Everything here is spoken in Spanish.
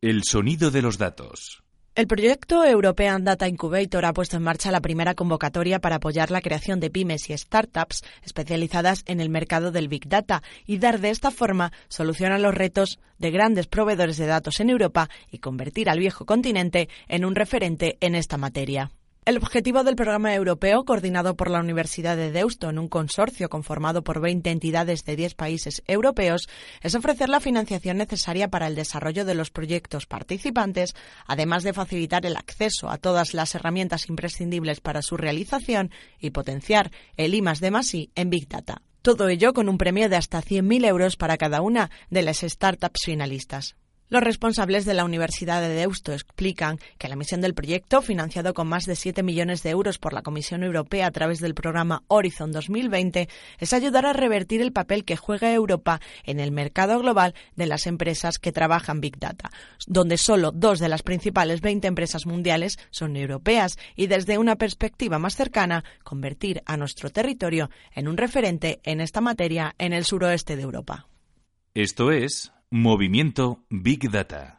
El sonido de los datos. El proyecto European Data Incubator ha puesto en marcha la primera convocatoria para apoyar la creación de pymes y startups especializadas en el mercado del Big Data y dar de esta forma solución a los retos de grandes proveedores de datos en Europa y convertir al viejo continente en un referente en esta materia. El objetivo del programa europeo, coordinado por la Universidad de Deusto en un consorcio conformado por 20 entidades de 10 países europeos, es ofrecer la financiación necesaria para el desarrollo de los proyectos participantes, además de facilitar el acceso a todas las herramientas imprescindibles para su realización y potenciar el I de en Big Data. Todo ello con un premio de hasta 100.000 euros para cada una de las startups finalistas. Los responsables de la Universidad de Deusto explican que la misión del proyecto, financiado con más de 7 millones de euros por la Comisión Europea a través del programa Horizon 2020, es ayudar a revertir el papel que juega Europa en el mercado global de las empresas que trabajan Big Data, donde solo dos de las principales 20 empresas mundiales son europeas y desde una perspectiva más cercana, convertir a nuestro territorio en un referente en esta materia en el suroeste de Europa. Esto es Movimiento Big Data.